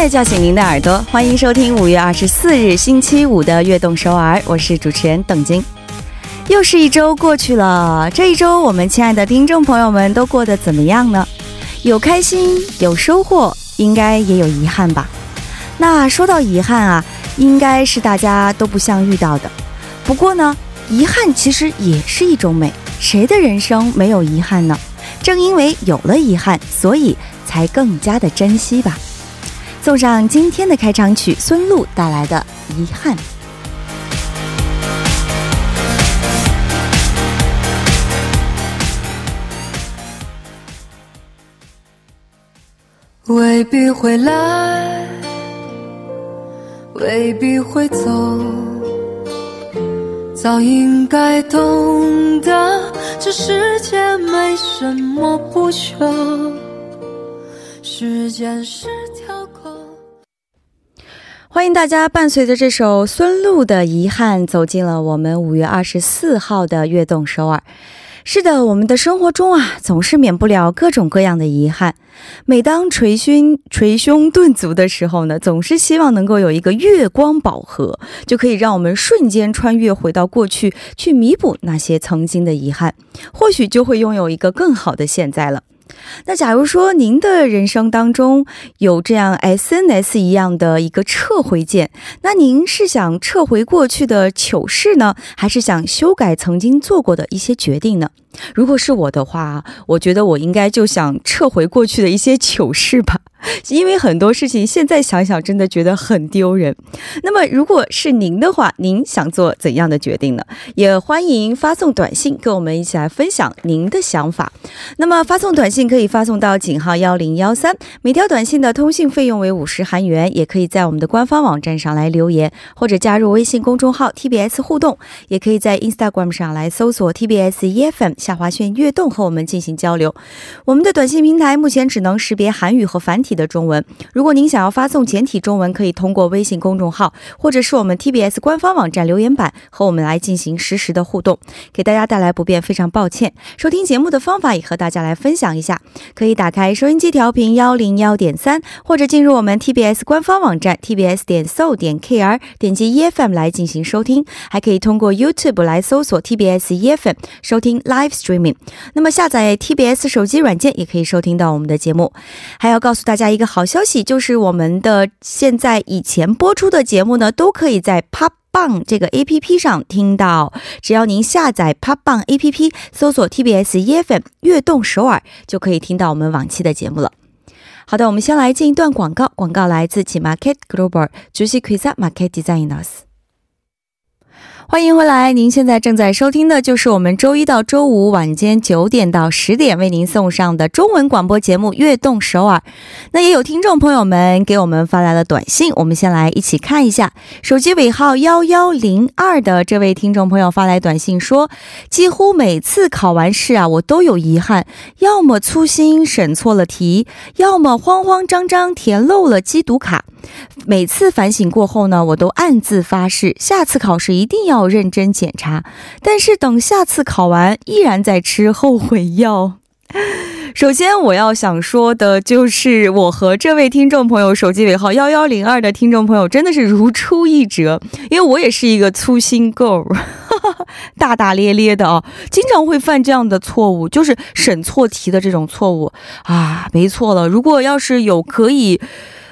乐叫醒您的耳朵，欢迎收听五月二十四日星期五的《悦动首尔》，我是主持人邓晶。又是一周过去了，这一周我们亲爱的听众朋友们都过得怎么样呢？有开心，有收获，应该也有遗憾吧？那说到遗憾啊，应该是大家都不想遇到的。不过呢，遗憾其实也是一种美，谁的人生没有遗憾呢？正因为有了遗憾，所以才更加的珍惜吧。送上今天的开场曲，孙露带来的《遗憾》。未必会来，未必会走，早应该懂得，这世界没什么不朽。时间是。欢迎大家伴随着这首孙露的《遗憾》走进了我们五月二十四号的《悦动首尔》。是的，我们的生活中啊，总是免不了各种各样的遗憾。每当捶胸捶胸顿足的时候呢，总是希望能够有一个月光宝盒，就可以让我们瞬间穿越回到过去，去弥补那些曾经的遗憾，或许就会拥有一个更好的现在了。那假如说您的人生当中有这样 SNS 一样的一个撤回键，那您是想撤回过去的糗事呢，还是想修改曾经做过的一些决定呢？如果是我的话，我觉得我应该就想撤回过去的一些糗事吧。因为很多事情现在想想真的觉得很丢人。那么，如果是您的话，您想做怎样的决定呢？也欢迎发送短信跟我们一起来分享您的想法。那么，发送短信可以发送到井号幺零幺三，每条短信的通信费用为五十韩元。也可以在我们的官方网站上来留言，或者加入微信公众号 TBS 互动，也可以在 Instagram 上来搜索 TBS EFM 下划线悦动和我们进行交流。我们的短信平台目前只能识别韩语和繁体。体的中文，如果您想要发送简体中文，可以通过微信公众号或者是我们 TBS 官方网站留言板和我们来进行实时的互动。给大家带来不便，非常抱歉。收听节目的方法也和大家来分享一下，可以打开收音机调频幺零幺点三，或者进入我们 TBS 官方网站 tbs 点 so 点 kr，点击 EFM 来进行收听。还可以通过 YouTube 来搜索 TBS EFM 收听 Live Streaming。那么下载 TBS 手机软件也可以收听到我们的节目。还要告诉大家。家一个好消息就是，我们的现在以前播出的节目呢，都可以在 Pop 棒这个 A P P 上听到。只要您下载 Pop 棒 A P P，搜索 T B S EFM 悦动首尔，就可以听到我们往期的节目了。好的，我们先来进一段广告。广告来自 Market Global 主席 Krisa Market Designers。欢迎回来！您现在正在收听的就是我们周一到周五晚间九点到十点为您送上的中文广播节目《悦动首尔》。那也有听众朋友们给我们发来了短信，我们先来一起看一下。手机尾号幺幺零二的这位听众朋友发来短信说：“几乎每次考完试啊，我都有遗憾，要么粗心审错了题，要么慌慌张张填漏了机读卡。每次反省过后呢，我都暗自发誓，下次考试一定要。”认真检查，但是等下次考完，依然在吃后悔药。首先，我要想说的就是，我和这位听众朋友手机尾号幺幺零二的听众朋友真的是如出一辙，因为我也是一个粗心 girl，大大咧咧的啊，经常会犯这样的错误，就是审错题的这种错误啊。没错了，如果要是有可以。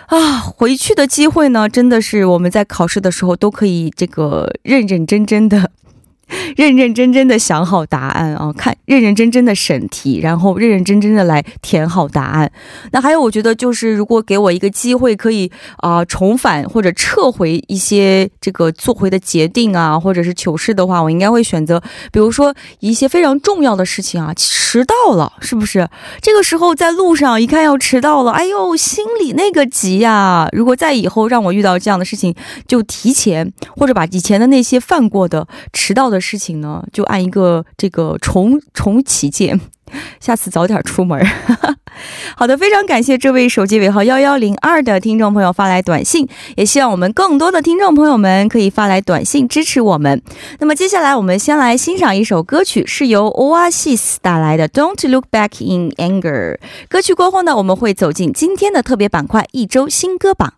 啊，回去的机会呢，真的是我们在考试的时候都可以这个认认真真的。认认真真的想好答案啊，看认认真真的审题，然后认认真真的来填好答案。那还有，我觉得就是如果给我一个机会，可以啊重返或者撤回一些这个做回的决定啊，或者是糗事的话，我应该会选择，比如说一些非常重要的事情啊，迟到了，是不是？这个时候在路上一看要迟到了，哎呦，心里那个急呀！如果在以后让我遇到这样的事情，就提前或者把以前的那些犯过的迟到的。的事情呢，就按一个这个重重启键，下次早点出门。好的，非常感谢这位手机尾号幺幺零二的听众朋友发来短信，也希望我们更多的听众朋友们可以发来短信支持我们。那么接下来我们先来欣赏一首歌曲，是由 Oasis 带来的《Don't Look Back in Anger》。歌曲过后呢，我们会走进今天的特别板块——一周新歌榜。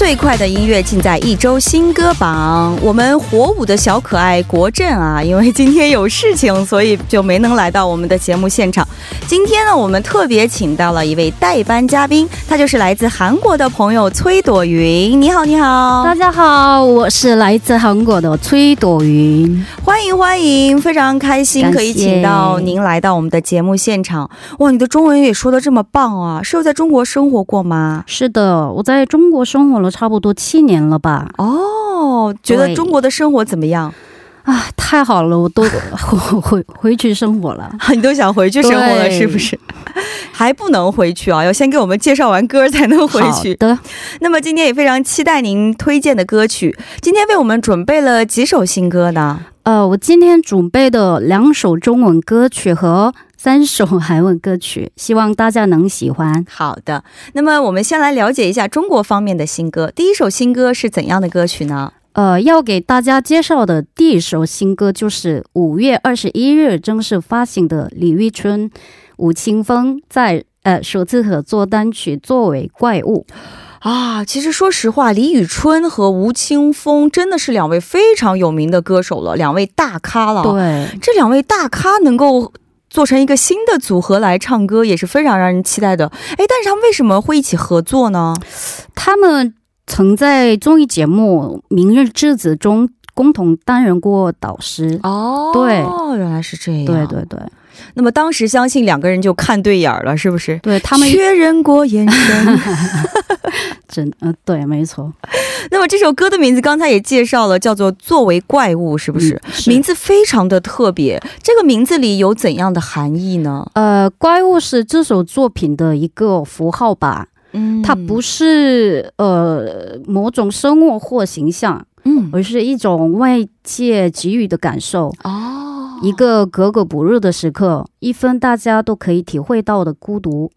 最快的音乐尽在一周新歌榜。我们火舞的小可爱国振啊，因为今天有事情，所以就没能来到我们的节目现场。今天呢，我们特别请到了一位代班嘉宾，他就是来自韩国的朋友崔朵云。你好，你好，大家好，我是来自韩国的崔朵云，欢迎欢迎，非常开心可以请到您来到我们的节目现场。哇，你的中文也说的这么棒啊！是有在中国生活过吗？是的，我在中国生。生活了差不多七年了吧？哦，觉得中国的生活怎么样？啊，太好了，我都 回回去生活了。你都想回去生活了，是不是？还不能回去啊，要先给我们介绍完歌才能回去的。那么今天也非常期待您推荐的歌曲。今天为我们准备了几首新歌呢？呃，我今天准备的两首中文歌曲和。三首韩文歌曲，希望大家能喜欢。好的，那么我们先来了解一下中国方面的新歌。第一首新歌是怎样的歌曲呢？呃，要给大家介绍的第一首新歌就是五月二十一日正式发行的李宇春、吴青峰在呃首次合作单曲《作为怪物》啊。其实说实话，李宇春和吴青峰真的是两位非常有名的歌手了，两位大咖了。对，这两位大咖能够。做成一个新的组合来唱歌也是非常让人期待的。哎，但是他们为什么会一起合作呢？他们曾在综艺节目《明日之子》中共同担任过导师。哦，对，原来是这样。对对对。那么当时相信两个人就看对眼了，是不是？对他们确认过眼神。真嗯，对，没错。那么这首歌的名字刚才也介绍了，叫做《作为怪物》，是不是？名字非常的特别。这个名字里有怎样的含义呢？呃，怪物是这首作品的一个符号吧。嗯，它不是呃某种生物或形象，嗯，而是一种外界给予的感受。哦，一个格格不入的时刻，一分大家都可以体会到的孤独。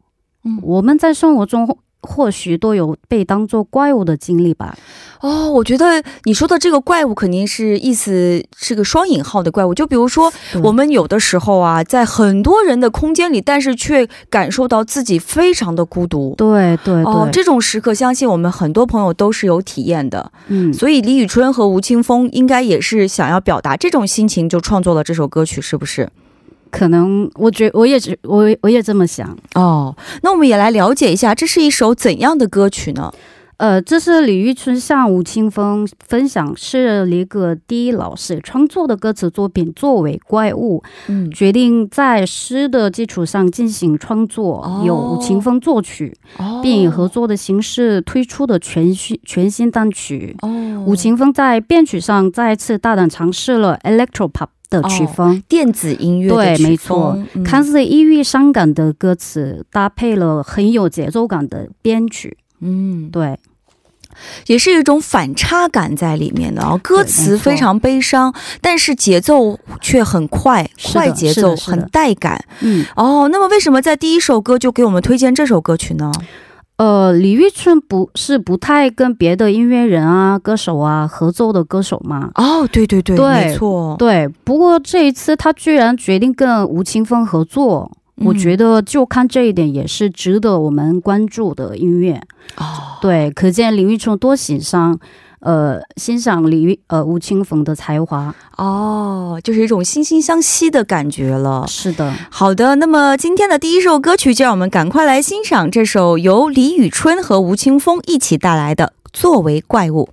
嗯，我们在生活中。或许都有被当做怪物的经历吧。哦，我觉得你说的这个怪物肯定是意思是个双引号的怪物。就比如说，我们有的时候啊，在很多人的空间里，但是却感受到自己非常的孤独。对对对，这种时刻，相信我们很多朋友都是有体验的。嗯，所以李宇春和吴青峰应该也是想要表达这种心情，就创作了这首歌曲，是不是？可能我觉我也觉我我也这么想哦。那我们也来了解一下，这是一首怎样的歌曲呢？呃，这是李玉春向吴青峰分享是一个第一老师创作的歌词作品，作为怪物，嗯，决定在诗的基础上进行创作，由吴青峰作曲，并以合作的形式推出的全新全新单曲。哦，吴青峰在编曲上再次大胆尝试了 electro pop。的曲风，电子音乐对，没错，看似抑郁伤感的歌词，搭配了很有节奏感的编曲，嗯，对，也是一种反差感在里面的。歌词非常悲伤，但是节奏却很快，快节奏，很带感。嗯，哦，那么为什么在第一首歌就给我们推荐这首歌曲呢？呃，李宇春不是不太跟别的音乐人啊、歌手啊合作的歌手吗？哦，对对对，没错，对。不过这一次他居然决定跟吴青峰合作，我觉得就看这一点也是值得我们关注的音乐。哦，对，可见李宇春多欣赏。呃，欣赏李呃吴青峰的才华哦，就是一种惺惺相惜的感觉了。是的，好的。那么今天的第一首歌曲，就让我们赶快来欣赏这首由李宇春和吴青峰一起带来的《作为怪物》。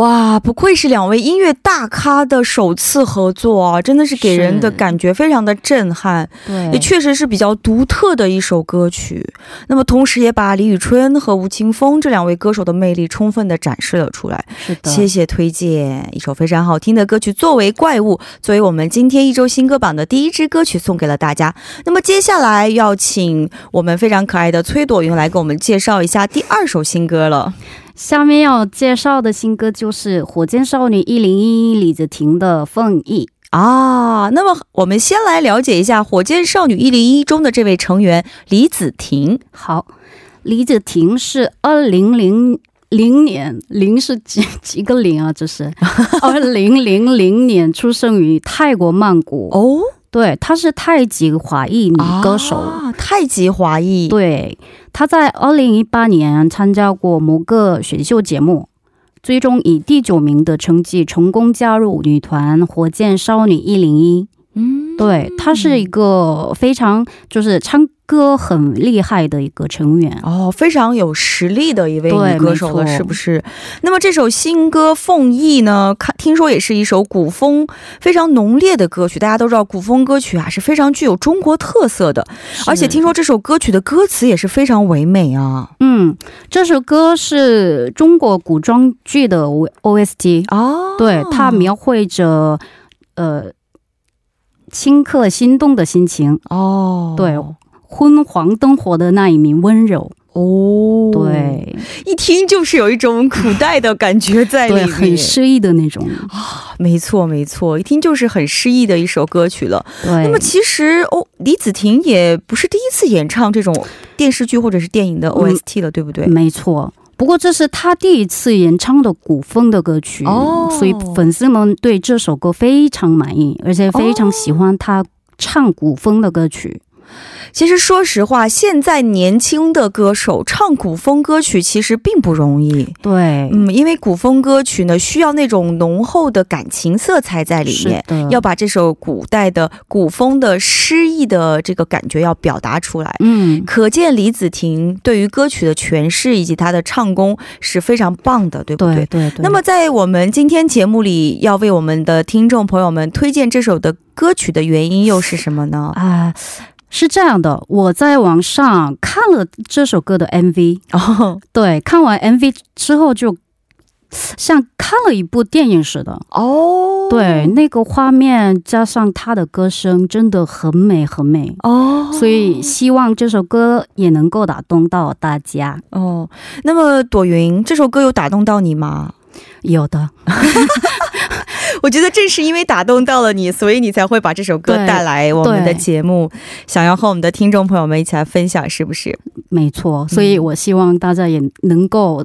哇，不愧是两位音乐大咖的首次合作啊，真的是给人的感觉非常的震撼，对，也确实是比较独特的一首歌曲。那么，同时也把李宇春和吴青峰这两位歌手的魅力充分的展示了出来。是的，谢谢推荐一首非常好听的歌曲，作为怪物，作为我们今天一周新歌榜的第一支歌曲送给了大家。那么接下来要请我们非常可爱的崔朵云来给我们介绍一下第二首新歌了。下面要介绍的新歌就是火箭少女一零一李子婷的《凤翼》啊。那么我们先来了解一下火箭少女一零一中的这位成员李子婷。好，李子婷是二零零零年，零是几几个零啊？这是二零零零年出生于泰国曼谷哦。对，她是太极华裔女歌手。啊，太极华裔。对，她在二零一八年参加过某个选秀节目，最终以第九名的成绩成功加入女团火箭少女一零一。嗯，对，他是一个非常就是唱。歌很厉害的一个成员哦，非常有实力的一位女歌手了，是不是？那么这首新歌《凤翼》呢？看，听说也是一首古风非常浓烈的歌曲。大家都知道，古风歌曲啊是非常具有中国特色的，而且听说这首歌曲的歌词也是非常唯美啊。嗯，这首歌是中国古装剧的 OST 哦，对，它描绘着呃顷刻心动的心情。哦，对。昏黄灯火的那一名温柔。哦，对，一听就是有一种古代的感觉在里面，很诗意的那种。啊，没错没错，一听就是很诗意的一首歌曲了。对，那么其实哦，李子婷也不是第一次演唱这种电视剧或者是电影的 OST 了，对不对？没错，不过这是他第一次演唱的古风的歌曲哦，所以粉丝们对这首歌非常满意，而且非常喜欢他唱古风的歌曲。其实，说实话，现在年轻的歌手唱古风歌曲其实并不容易。对，嗯，因为古风歌曲呢，需要那种浓厚的感情色彩在里面，要把这首古代的古风的诗意的这个感觉要表达出来。嗯，可见李子婷对于歌曲的诠释以及她的唱功是非常棒的，对不对？对对。那么，在我们今天节目里要为我们的听众朋友们推荐这首的歌曲的原因又是什么呢？啊。是这样的，我在网上看了这首歌的 MV，哦，对，看完 MV 之后就像看了一部电影似的哦，对，那个画面加上他的歌声真的很美很美哦，所以希望这首歌也能够打动到大家哦。那么朵云，这首歌有打动到你吗？有的。我觉得正是因为打动到了你，所以你才会把这首歌带来我们的节目，想要和我们的听众朋友们一起来分享，是不是？没错，所以我希望大家也能够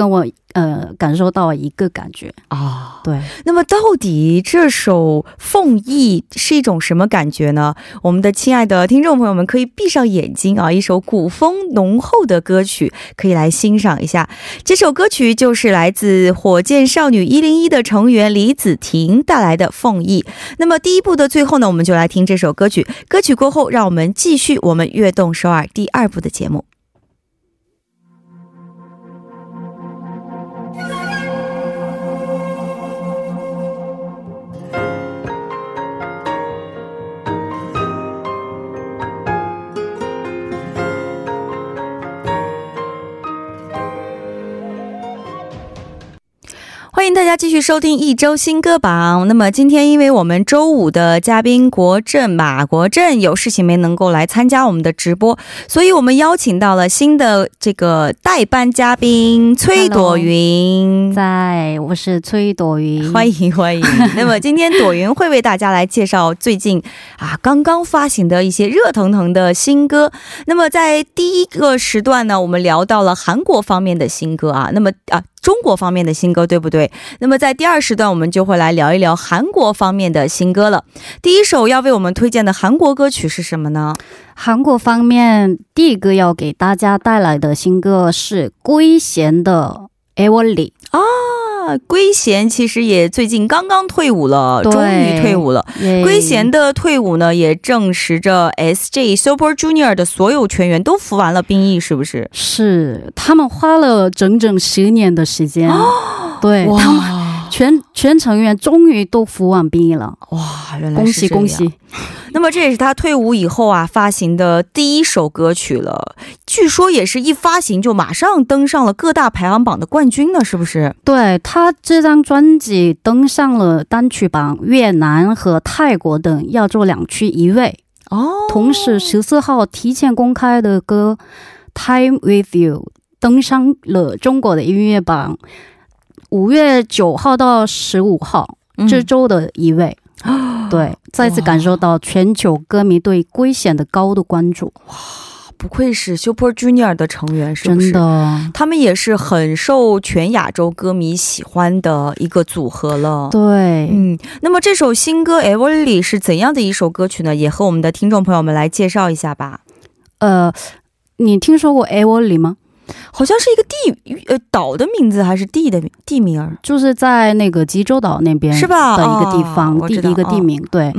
跟我。呃，感受到一个感觉啊，对。那么，到底这首《凤翼》是一种什么感觉呢？我们的亲爱的听众朋友们可以闭上眼睛啊，一首古风浓厚的歌曲，可以来欣赏一下。这首歌曲就是来自火箭少女一零一的成员李子婷带来的《凤翼》。那么，第一部的最后呢，我们就来听这首歌曲。歌曲过后，让我们继续我们悦动首尔第二部的节目。欢迎大家继续收听一周新歌榜。那么今天，因为我们周五的嘉宾国振马国振有事情没能够来参加我们的直播，所以我们邀请到了新的这个代班嘉宾崔朵云。在，我是崔朵云，欢迎欢迎。那么今天朵云会为大家来介绍最近啊刚刚发行的一些热腾腾的新歌。那么在第一个时段呢，我们聊到了韩国方面的新歌啊，那么啊。中国方面的新歌，对不对？那么在第二时段，我们就会来聊一聊韩国方面的新歌了。第一首要为我们推荐的韩国歌曲是什么呢？韩国方面第一个要给大家带来的新歌是圭贤的《Everly》啊。圭贤其实也最近刚刚退伍了，终于退伍了。圭贤的退伍呢，也证实着 S J Super Junior 的所有全员都服完了兵役，是不是？是，他们花了整整十年的时间。哦对他们哇全全成员终于都服完兵役了，哇，原来恭是这样喜恭喜！那么这也是他退伍以后啊发行的第一首歌曲了，据说也是一发行就马上登上了各大排行榜的冠军呢，是不是？对他这张专辑登上了单曲榜越南和泰国等亚洲两区一位，哦，同时十四号提前公开的歌《Time with You》登上了中国的音乐榜，五月九号到十五号嗯这周的一位。对，再次感受到全球歌迷对圭贤的高度关注，哇不愧是 Super Junior 的成员，是不是？真的。他们也是很受全亚洲歌迷喜欢的一个组合了。对，嗯，那么这首新歌《Everly》是怎样的一首歌曲呢？也和我们的听众朋友们来介绍一下吧。呃，你听说过里吗？好像是一个地呃岛的名字，还是地的地名儿，就是在那个济州岛那边是吧？的一个地方，哦我知道地一个地。名。对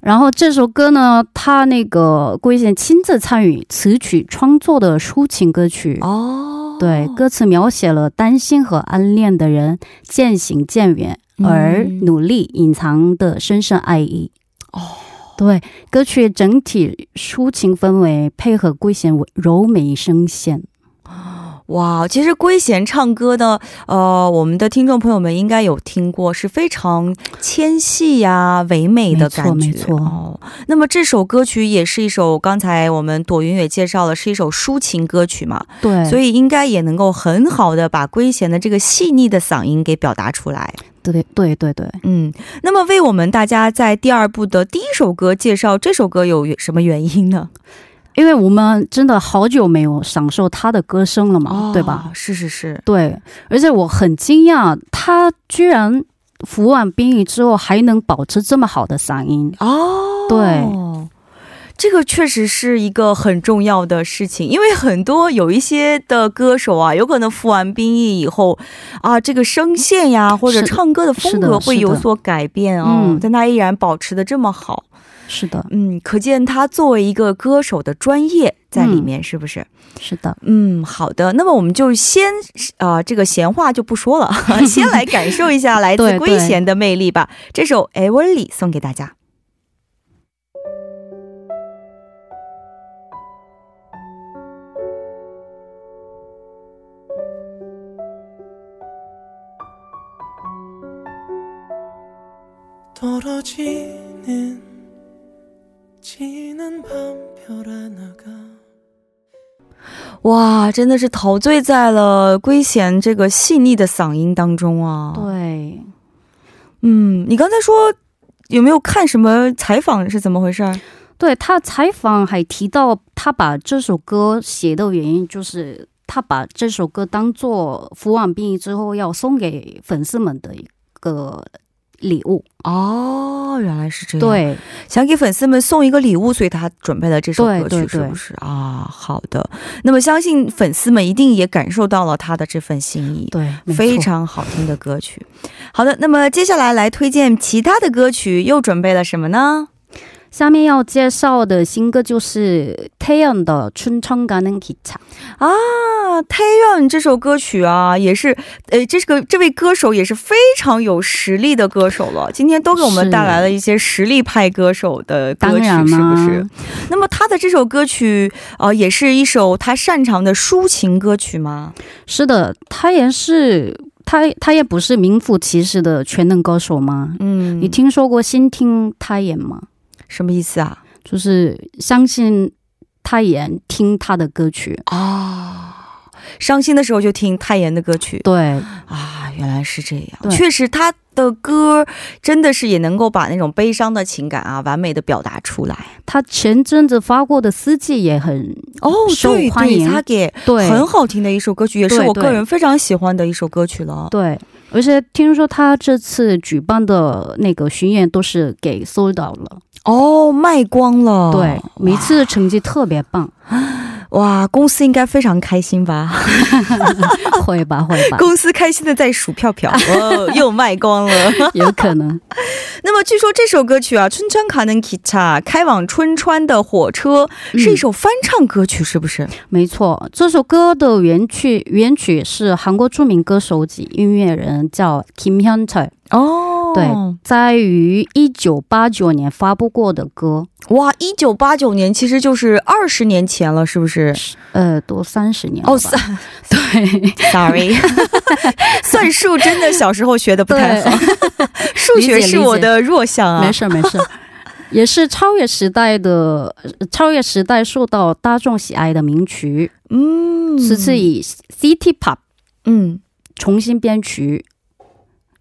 然后这首歌呢，他那个圭贤亲自参与词曲创作的抒情歌曲。哦，对，歌词描写了担心和暗恋的人渐行渐远，嗯而努力隐藏的深深爱意。哦，对，歌曲整体抒情氛围配合圭贤柔美声线。哇，其实圭贤唱歌呢，呃，我们的听众朋友们应该有听过，是非常纤细呀、唯美的感觉。没错没错哦，那么这首歌曲也是一首，刚才我们朵云也介绍了，是一首抒情歌曲嘛，对，所以应该也能够很好的把圭贤的这个细腻的嗓音给表达出来。对对对对，嗯，那么为我们大家在第二部的第一首歌介绍这首歌有什么原因呢？因为我们真的好久没有享受他的歌声了嘛，对吧？？是是是，对，而且我很惊讶，他居然服完兵役之后还能保持这么好的嗓音。哦，对。这个确实是一个很重要的事情，因为很多有一些的歌手啊，有可能服完兵役以后啊，这个声线呀或者唱歌的风格会有所改变哦，嗯但他依然保持的这么好，是的，嗯，可见他作为一个歌手的专业在里面，是不是？是的。嗯，好的，那么我们就先啊、这个闲话就不说了，先来感受一下来自对圭贤的魅力吧。这首《Everly》送给大家。哇，真的是陶醉在了圭贤这个细腻的嗓音当中啊！，对，嗯，你刚才说有没有看什么采访是怎么回事儿？对他采访还提到，他把这首歌写的原因就是他把这首歌当做服完兵役之后要送给粉丝们的一个礼物。哦，原来是这样。，对，想给粉丝们送一个礼物，所以他准备了这首歌曲，是不是啊？好的，那么相信粉丝们一定也感受到了他的这份心意。对，非常好听的歌曲。好的，那么接下来来推荐其他的歌曲，又准备了什么呢？下面要介绍的新歌就是태연的《春청가는기차》。啊，태연这首歌曲啊，也是，呃，这是个这位歌手也是非常有实力的歌手了。今天都给我们是带来了一些实力派歌手的歌曲，当然是不啦是？那么他的这首歌曲，呃，也是一首他擅长的抒情歌曲吗？是的，他也是他他也不是名副其实的全能歌手吗？嗯，你听说过心听他演吗？ 什么意思啊？就是相信泰妍听他的歌曲。啊，伤心的时候就听泰妍的歌曲。对，啊，原来是这样。确实，他的歌真的是也能够把那种悲伤的情感啊，完美的表达出来。他前阵子发过的《四季》也很哦，受欢迎他给对，很好听的一首歌曲，也是我个人非常喜欢的一首歌曲了。对，而且听说他这次举办的那个巡演都是给 sold out 了。哦，卖光了。对，每次的成绩特别棒。哇，公司应该非常开心吧？会吧，会吧，公司开心的在数票票，哦，又卖光了，有可能。那么据说这首歌曲啊，《春川卡能吉他》开往春川的火车是一首翻唱歌曲，是不是？没错，这首歌的原曲原曲是韩国著名歌手及音乐人叫 Kim Hyun Chul。哦，对，在于一九八九年发布过的歌。哇，一九八九年其实就是二十年前了，是不是？呃，多三十年哦，三 对，sorry，算数真的小时候学的不太好，数学是我的弱项啊。没事没事，也是超越时代的，超越时代受到大众喜爱的名曲。嗯，此次以 City Pop 嗯重新编曲。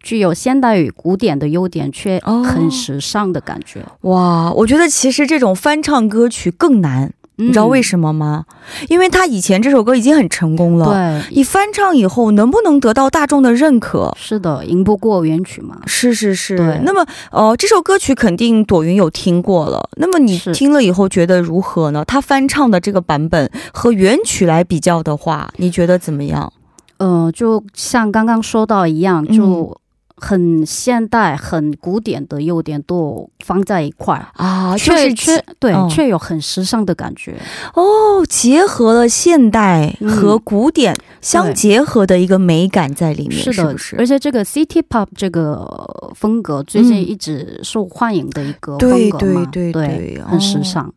具有现代与古典的优点，却很时尚的感觉。哇，我觉得其实这种翻唱歌曲更难，你知道为什么吗？因为他以前这首歌已经很成功了，对，你翻唱以后能不能得到大众的认可？是的，赢不过原曲嘛。是是是。那么，呃，这首歌曲肯定朵云有听过了。那么你听了以后觉得如何呢？他翻唱的这个版本和原曲来比较的话，你觉得怎么样？呃，就像刚刚说到一样，就。很现代、很古典的优点都放在一块儿。啊，却却对，却有很时尚的感觉。哦，结合了现代和古典相结合的一个美感在里面，是的，是。而且这个 City Pop 这个风格最近一直受欢迎的一个风格嘛，对对对，很时尚。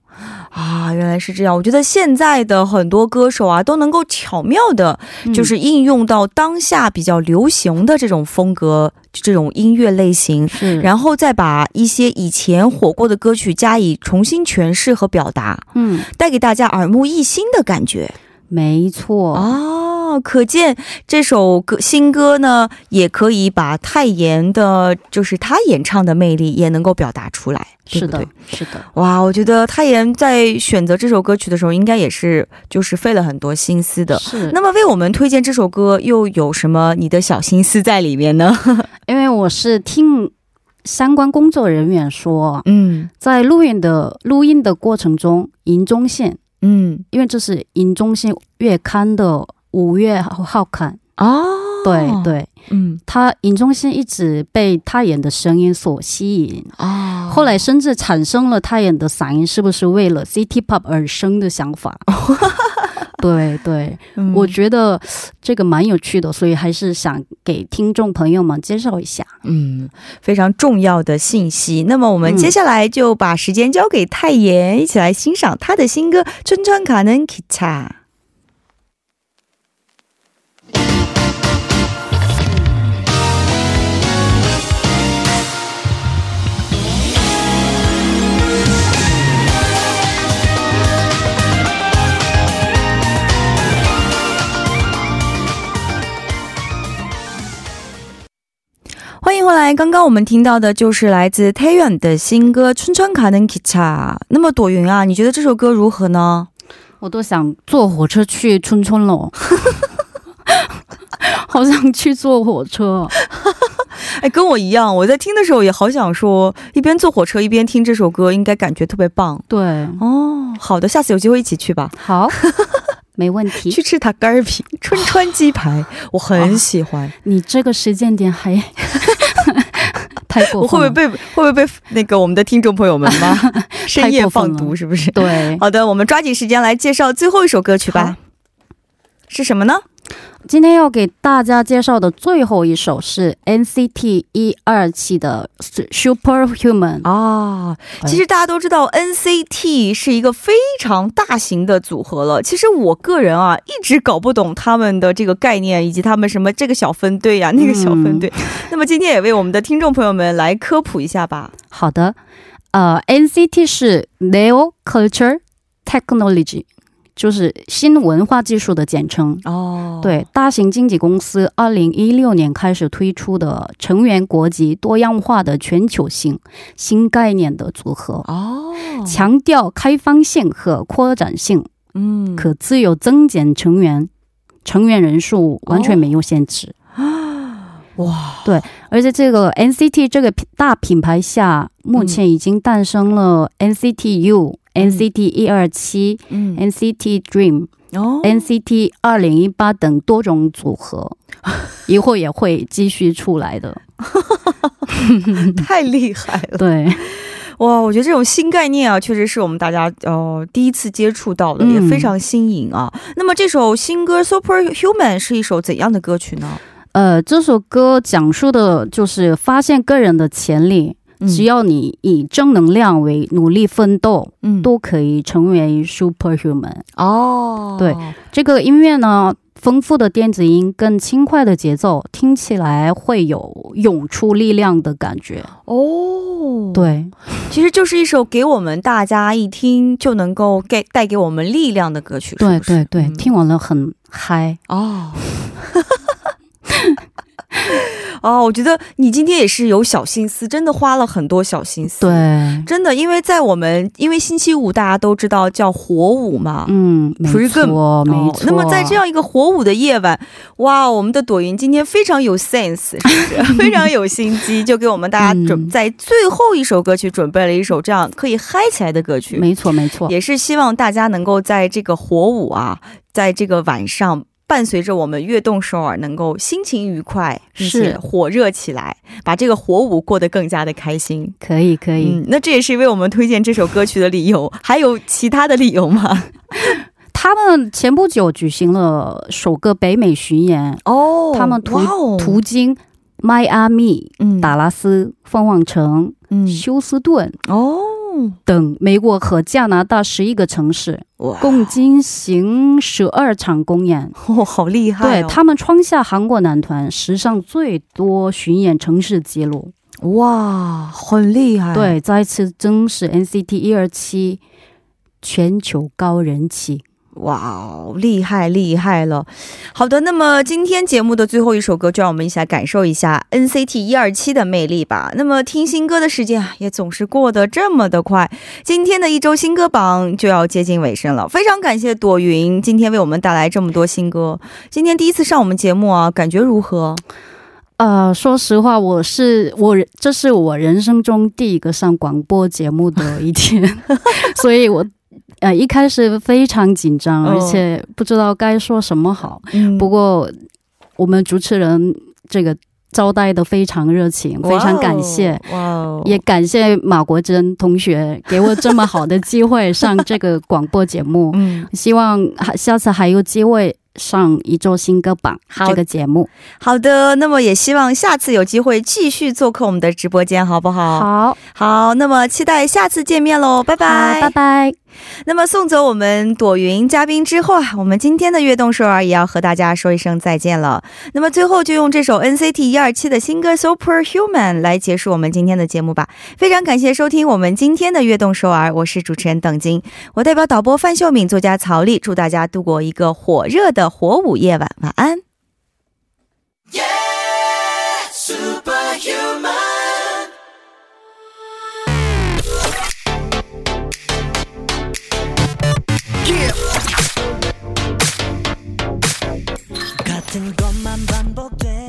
啊，原来是这样。我觉得现在的很多歌手啊，都能够巧妙的，就是应用到当下比较流行的这种风格、这种音乐类型，然后再把一些以前火过的歌曲加以重新诠释和表达，嗯，带给大家耳目一新的感觉。没错哦，可见这首歌新歌呢，也可以把泰妍的，就是他演唱的魅力也能够表达出来。是的，是的。哇，我觉得泰妍在选择这首歌曲的时候，应该也是就是费了很多心思的。是。那么为我们推荐这首歌，又有什么你的小心思在里面呢？因为我是听相关工作人员说，嗯，在录音的录音的过程中，银中线。嗯，因为这是《银中线月刊》的五月好看哦，对对，嗯，他尹中信一直被泰妍的声音所吸引。啊，后来甚至产生了泰妍的嗓音是不是为了 City Pop 而生的想法。对对，我觉得这个蛮有趣的，所以还是想给听众朋友们介绍一下。嗯，非常重要的信息。那么我们接下来就把时间交给泰妍，一起来欣赏他的新歌《春川卡能吉回来！刚刚我们听到的就是来自 Taeyeon 的新歌《春川卡能기차》。那么朵云啊，你觉得这首歌如何呢？我都想坐火车去春春了，好想去坐火车。哎，跟我一样，我在听的时候也好想说，一边坐火车一边听这首歌，应该感觉特别棒。对，哦，好的，下次有机会一起去吧。好。没问题，去吃塔干儿皮春川鸡排，我很喜欢。你这个时间点还太过分，我会不会被会不会被那个我们的听众朋友们吗？深夜放毒是不是？对，好的，我们抓紧时间来介绍最后一首歌曲吧。是什么呢？今天要给大家介绍的最后一首是 NCT 一二期的 Superhuman 啊。其实大家都知道 NCT 是一个非常大型的组合了。其实我个人啊，一直搞不懂他们的这个概念，以及他们什么这个小分队呀，那个小分队。那么今天也为我们的听众朋友们来科普一下吧。好的，呃，NCT 是 Neo Culture Technology。就是新文化技术的简称。哦，对，大型经纪公司二零一六年开始推出的成员国籍多样化的全球性新概念的组合哦，强调开放性和扩展性，嗯，可自由增减成员，成员人数完全没有限制。啊，哇，对，而且这个 NCT 这个大品牌下，目前已经诞生了 NCT U。NCT 一二七、嗯 NCT Dream、哦 NCT 二零一八等多种组合，以后也会继续出来的。太厉害了。对，哇，我觉得这种新概念啊，确实是我们大家呃第一次接触到的，嗯也非常新颖啊。那么这首新歌《Super Human》是一首怎样的歌曲呢？呃，这首歌讲述的就是发现个人的潜力，嗯只要你以正能量为努力奋斗，嗯都可以成为 superhuman。哦，对这个音乐呢，丰富的电子音跟轻快的节奏，听起来会有涌出力量的感觉。哦，，对，其实就是一首给我们大家一听就能够给带给我们力量的歌曲。是对对对，嗯听完了很嗨。哦。哦，我觉得你今天也是有小心思，真的花了很多小心思。，对，真的，因为在我们因为星期五大家都知道叫火舞嘛，嗯，没 Freakum 错，没哦错。那么在这样一个火舞的夜晚，哇，我们的朵云今天非常有 sense，是不是？非常有心机，就给我们大家准、嗯在最后一首歌曲准备了一首这样可以嗨起来的歌曲，没错没错，也是希望大家能够在这个火舞啊，在这个晚上。伴随着我们悦动首尔，能够心情愉快，并且是火热起来，把这个火舞过得更加的开心。可以可以。嗯，那这也是为我们推荐这首歌曲的理由。还有其他的理由吗？他们前不久举行了首个北美巡演，哦他们途途经迈阿密、嗯达拉斯、凤凰城、嗯休斯顿哦，等美国和加拿大十一个城市，共进行十二场公演。哦，好厉害、对哦！他们创下韩国男团史上最多巡演城市记录。哇，很厉害。，对，再次证实 NCT 一二七全球高人气。哇哦，厉害厉害了。好的，那么今天节目的最后一首歌，就让我们一起来感受一下 NCT 一二七的魅力吧。那么听新歌的时间啊，也总是过得这么的快。今天的一周新歌榜就要接近尾声了，非常感谢朵云今天为我们带来这么多新歌。今天第一次上我们节目啊，感觉如何？呃，说实话，我是我，这是我人生中第一个上广播节目的一天，所以我呃一开始非常紧张，哦而且不知道该说什么好。嗯不过我们主持人这个招待的非常热情，非常感谢。哇哦，也感谢马国珍同学给我这么好的机会 上这个广播节目，嗯，希望下次还有机会上一周新歌榜这个节目。好的，那么也希望下次有机会继续做客我们的直播间，好不好？好，好，那么期待下次见面喽，拜拜，好拜。拜。那么送走我们朵云嘉宾之后啊，我们今天的悦动首尔也要和大家说一声再见了。那么最后就用这首 NCT 一二七的新歌《Super Human》来结束我们今天的节目吧。非常感谢收听我们今天的悦动首尔，我是主持人邓晶，我代表导播范秀敏、作家曹丽，祝大家度过一个火热的火舞夜晚，晚安。 같은 것만 반복돼.